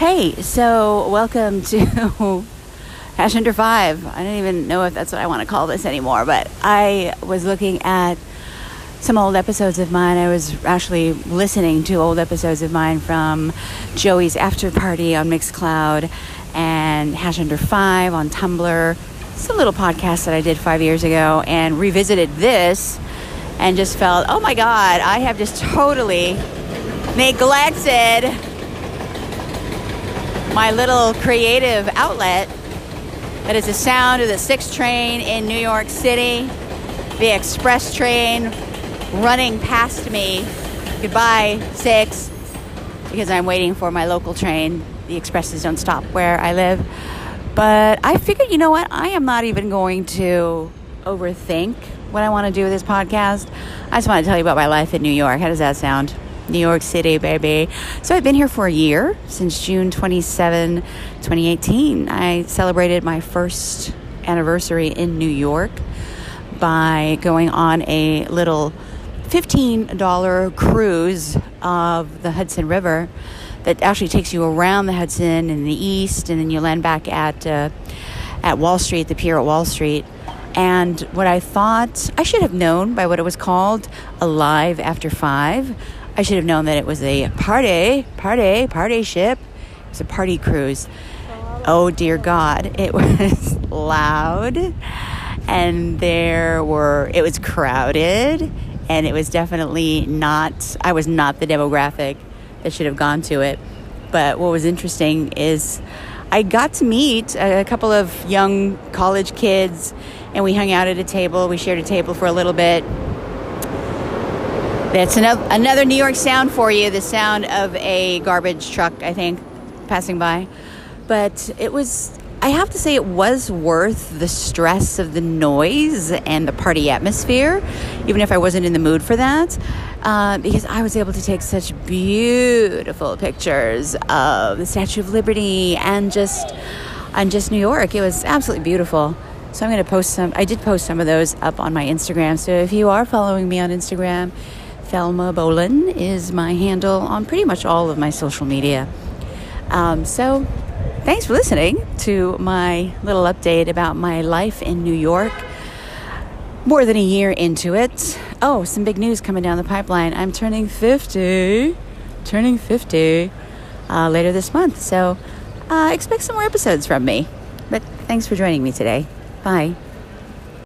Hey, so welcome to Hash Under Five. I don't even know if that's what I want to call this anymore, but I was looking at some old episodes of mine. I was actually listening to old episodes of mine from Joey's After Party on Mixcloud and Hash Under Five on Tumblr. It's a little podcast that I did five years ago and revisited this and just felt, oh my God, I have just totally neglected my little creative outlet that is the sound of the 6 train in New York City, the express train running past me. Goodbye, 6, because I'm waiting for my local train. The expresses don't stop where I live. But I figured, you know what? I am not even going to overthink what I want to do with this podcast. I just want to tell you about my life in New York. How does that sound? New York City, baby. So I've been here for a year since June 27, 2018. I celebrated my first anniversary in New York by going on a little $15 cruise of the Hudson River that actually takes you around the Hudson in the east, and then you land back at uh, at Wall Street, the pier at Wall Street. And what I thought I should have known by what it was called, Alive After Five. I should have known that it was a party, party, party ship. It was a party cruise. Oh dear God, it was loud, and there were. It was crowded, and it was definitely not. I was not the demographic that should have gone to it. But what was interesting is I got to meet a couple of young college kids, and we hung out at a table. We shared a table for a little bit. That's another New York sound for you the sound of a garbage truck, I think, passing by. But it was, I have to say, it was worth the stress of the noise and the party atmosphere, even if I wasn't in the mood for that uh, because I was able to take such beautiful pictures of the Statue of Liberty and just and just New York. It was absolutely beautiful. So I'm going to post some. I did post some of those up on my Instagram. So if you are following me on Instagram, Thelma Bolin is my handle on pretty much all of my social media. Um, so thanks for listening to my little update about my life in New York more than a year into it. Oh, some big news coming down the pipeline. I'm turning 50, turning 50 uh, later this month. So uh, expect some more episodes from me. But thanks for joining me today. Bye.